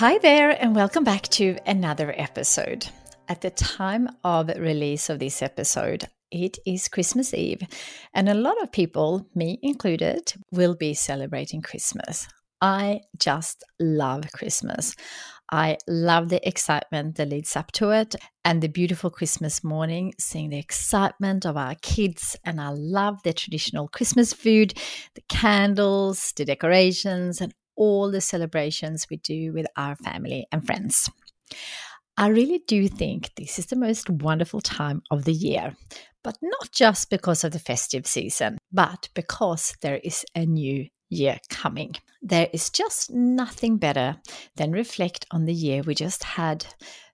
Hi there, and welcome back to another episode. At the time of release of this episode, it is Christmas Eve, and a lot of people, me included, will be celebrating Christmas. I just love Christmas. I love the excitement that leads up to it and the beautiful Christmas morning, seeing the excitement of our kids. And I love the traditional Christmas food, the candles, the decorations, and all the celebrations we do with our family and friends. I really do think this is the most wonderful time of the year, but not just because of the festive season, but because there is a new year coming. There is just nothing better than reflect on the year we just had,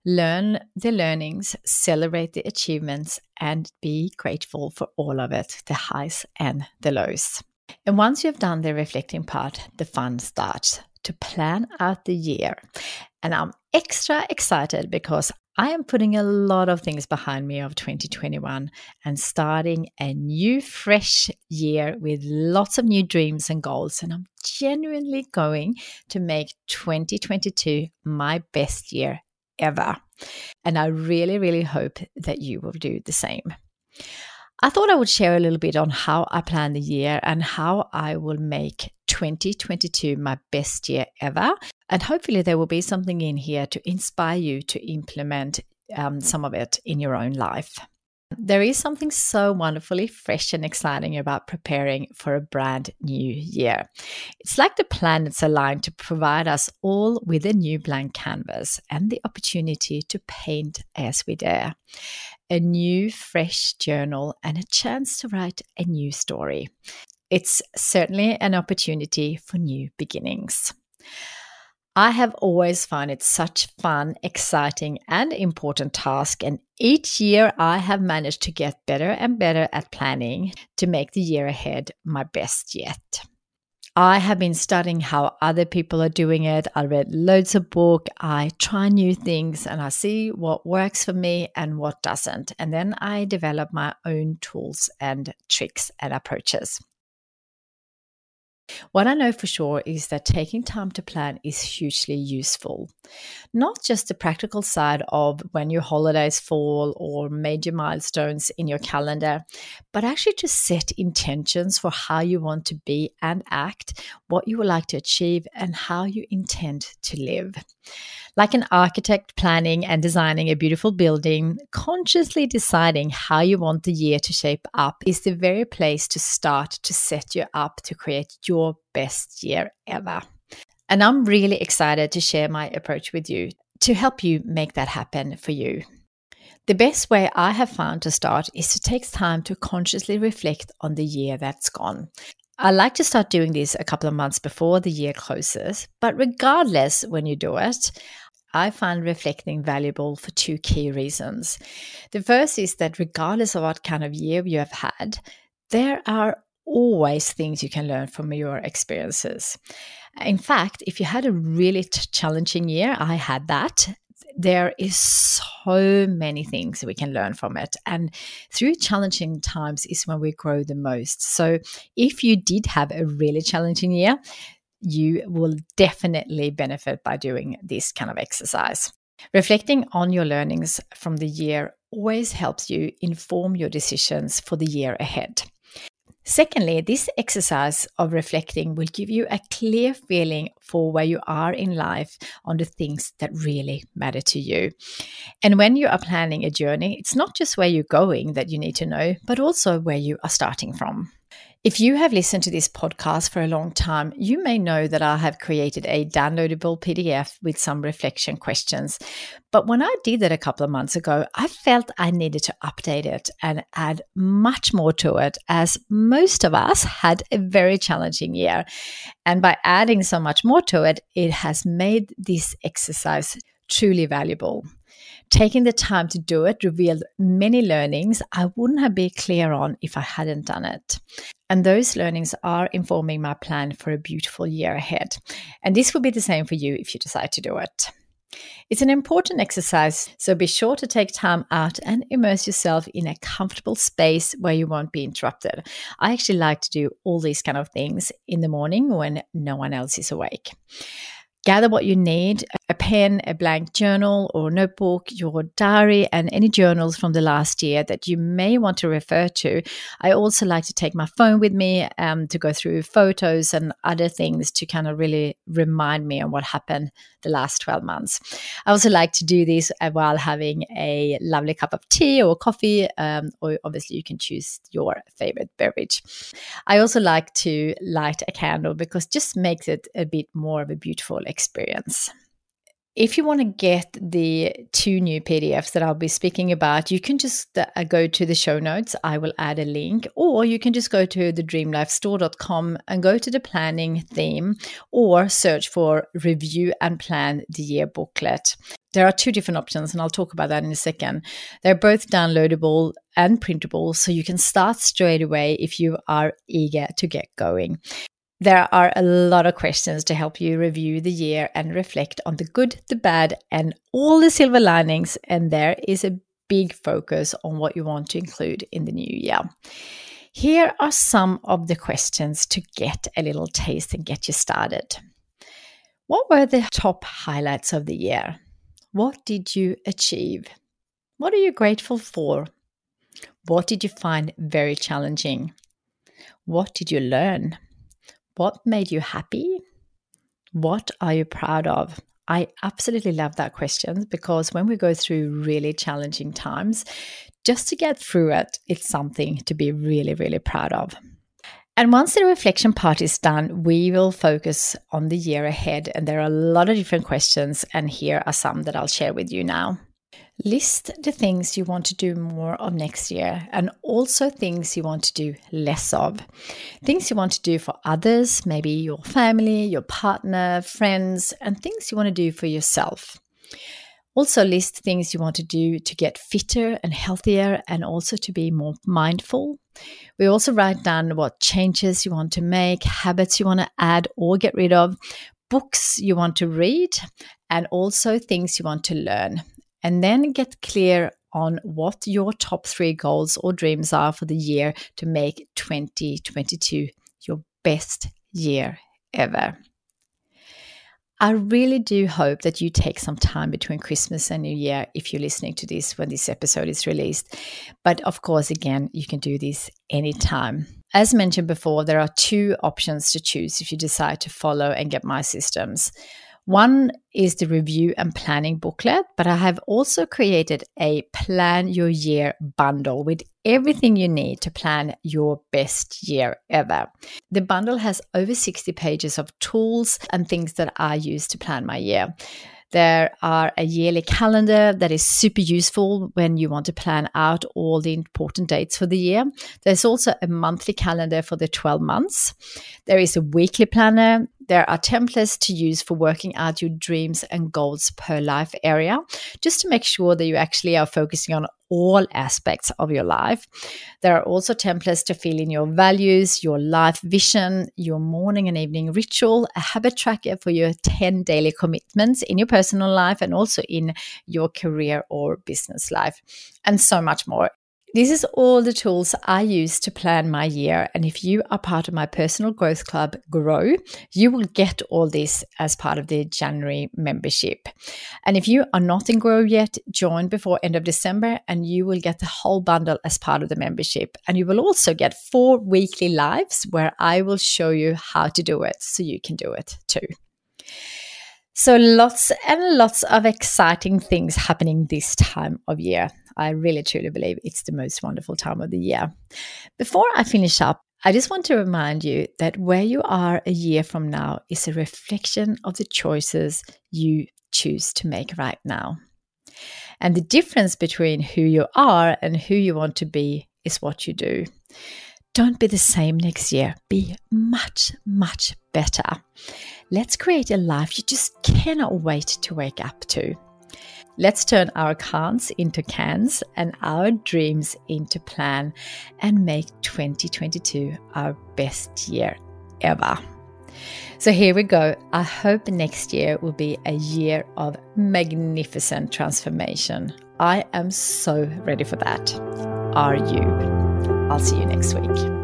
learn the learnings, celebrate the achievements, and be grateful for all of it the highs and the lows. And once you've done the reflecting part, the fun starts to plan out the year. And I'm extra excited because I am putting a lot of things behind me of 2021 and starting a new, fresh year with lots of new dreams and goals. And I'm genuinely going to make 2022 my best year ever. And I really, really hope that you will do the same. I thought I would share a little bit on how I plan the year and how I will make 2022 my best year ever. And hopefully, there will be something in here to inspire you to implement um, some of it in your own life. There is something so wonderfully fresh and exciting about preparing for a brand new year. It's like the planets align to provide us all with a new blank canvas and the opportunity to paint as we dare a new, fresh journal, and a chance to write a new story. It's certainly an opportunity for new beginnings. I have always found it such fun, exciting, and important task, and each year I have managed to get better and better at planning to make the year ahead my best yet. I have been studying how other people are doing it. I read loads of books. I try new things and I see what works for me and what doesn't. And then I develop my own tools and tricks and approaches. What I know for sure is that taking time to plan is hugely useful. Not just the practical side of when your holidays fall or major milestones in your calendar, but actually to set intentions for how you want to be and act, what you would like to achieve, and how you intend to live. Like an architect planning and designing a beautiful building, consciously deciding how you want the year to shape up is the very place to start to set you up to create your best year ever. And I'm really excited to share my approach with you to help you make that happen for you. The best way I have found to start is to take time to consciously reflect on the year that's gone. I like to start doing this a couple of months before the year closes, but regardless when you do it, I find reflecting valuable for two key reasons. The first is that regardless of what kind of year you have had, there are always things you can learn from your experiences. In fact, if you had a really t- challenging year, I had that. There is so many things we can learn from it. And through challenging times is when we grow the most. So if you did have a really challenging year, you will definitely benefit by doing this kind of exercise. Reflecting on your learnings from the year always helps you inform your decisions for the year ahead. Secondly, this exercise of reflecting will give you a clear feeling for where you are in life on the things that really matter to you. And when you are planning a journey, it's not just where you're going that you need to know, but also where you are starting from. If you have listened to this podcast for a long time, you may know that I have created a downloadable PDF with some reflection questions. But when I did that a couple of months ago, I felt I needed to update it and add much more to it, as most of us had a very challenging year. And by adding so much more to it, it has made this exercise truly valuable. Taking the time to do it revealed many learnings I wouldn't have been clear on if I hadn't done it. And those learnings are informing my plan for a beautiful year ahead. And this will be the same for you if you decide to do it. It's an important exercise, so be sure to take time out and immerse yourself in a comfortable space where you won't be interrupted. I actually like to do all these kind of things in the morning when no one else is awake. Gather what you need a pen, a blank journal or notebook, your diary, and any journals from the last year that you may want to refer to. I also like to take my phone with me um, to go through photos and other things to kind of really remind me on what happened the last 12 months. I also like to do this uh, while having a lovely cup of tea or coffee, um, or obviously you can choose your favorite beverage. I also like to light a candle because just makes it a bit more of a beautiful experience. If you want to get the two new PDFs that I'll be speaking about, you can just uh, go to the show notes. I will add a link, or you can just go to the dreamlifestore.com and go to the planning theme or search for review and plan the year booklet. There are two different options, and I'll talk about that in a second. They're both downloadable and printable, so you can start straight away if you are eager to get going. There are a lot of questions to help you review the year and reflect on the good, the bad, and all the silver linings. And there is a big focus on what you want to include in the new year. Here are some of the questions to get a little taste and get you started. What were the top highlights of the year? What did you achieve? What are you grateful for? What did you find very challenging? What did you learn? What made you happy? What are you proud of? I absolutely love that question because when we go through really challenging times, just to get through it, it's something to be really, really proud of. And once the reflection part is done, we will focus on the year ahead. And there are a lot of different questions, and here are some that I'll share with you now. List the things you want to do more of next year and also things you want to do less of. Things you want to do for others, maybe your family, your partner, friends, and things you want to do for yourself. Also, list things you want to do to get fitter and healthier and also to be more mindful. We also write down what changes you want to make, habits you want to add or get rid of, books you want to read, and also things you want to learn and then get clear on what your top three goals or dreams are for the year to make 2022 your best year ever. I really do hope that you take some time between Christmas and New Year if you're listening to this when this episode is released. But of course, again, you can do this anytime. As mentioned before, there are two options to choose if you decide to follow and get my systems. One is the review and planning booklet, but I have also created a plan your year bundle with everything you need to plan your best year ever. The bundle has over 60 pages of tools and things that I use to plan my year. There are a yearly calendar that is super useful when you want to plan out all the important dates for the year. There's also a monthly calendar for the 12 months. There is a weekly planner There are templates to use for working out your dreams and goals per life area, just to make sure that you actually are focusing on all aspects of your life. There are also templates to fill in your values, your life vision, your morning and evening ritual, a habit tracker for your 10 daily commitments in your personal life and also in your career or business life, and so much more. This is all the tools I use to plan my year. And if you are part of my personal growth club, Grow, you will get all this as part of the January membership. And if you are not in Grow yet, join before end of December and you will get the whole bundle as part of the membership. And you will also get four weekly lives where I will show you how to do it so you can do it too. So, lots and lots of exciting things happening this time of year. I really truly believe it's the most wonderful time of the year. Before I finish up, I just want to remind you that where you are a year from now is a reflection of the choices you choose to make right now. And the difference between who you are and who you want to be is what you do. Don't be the same next year. Be much, much better. Let's create a life you just cannot wait to wake up to. Let's turn our can'ts into cans and our dreams into plan and make 2022 our best year ever. So here we go. I hope next year will be a year of magnificent transformation. I am so ready for that. Are you? I'll see you next week.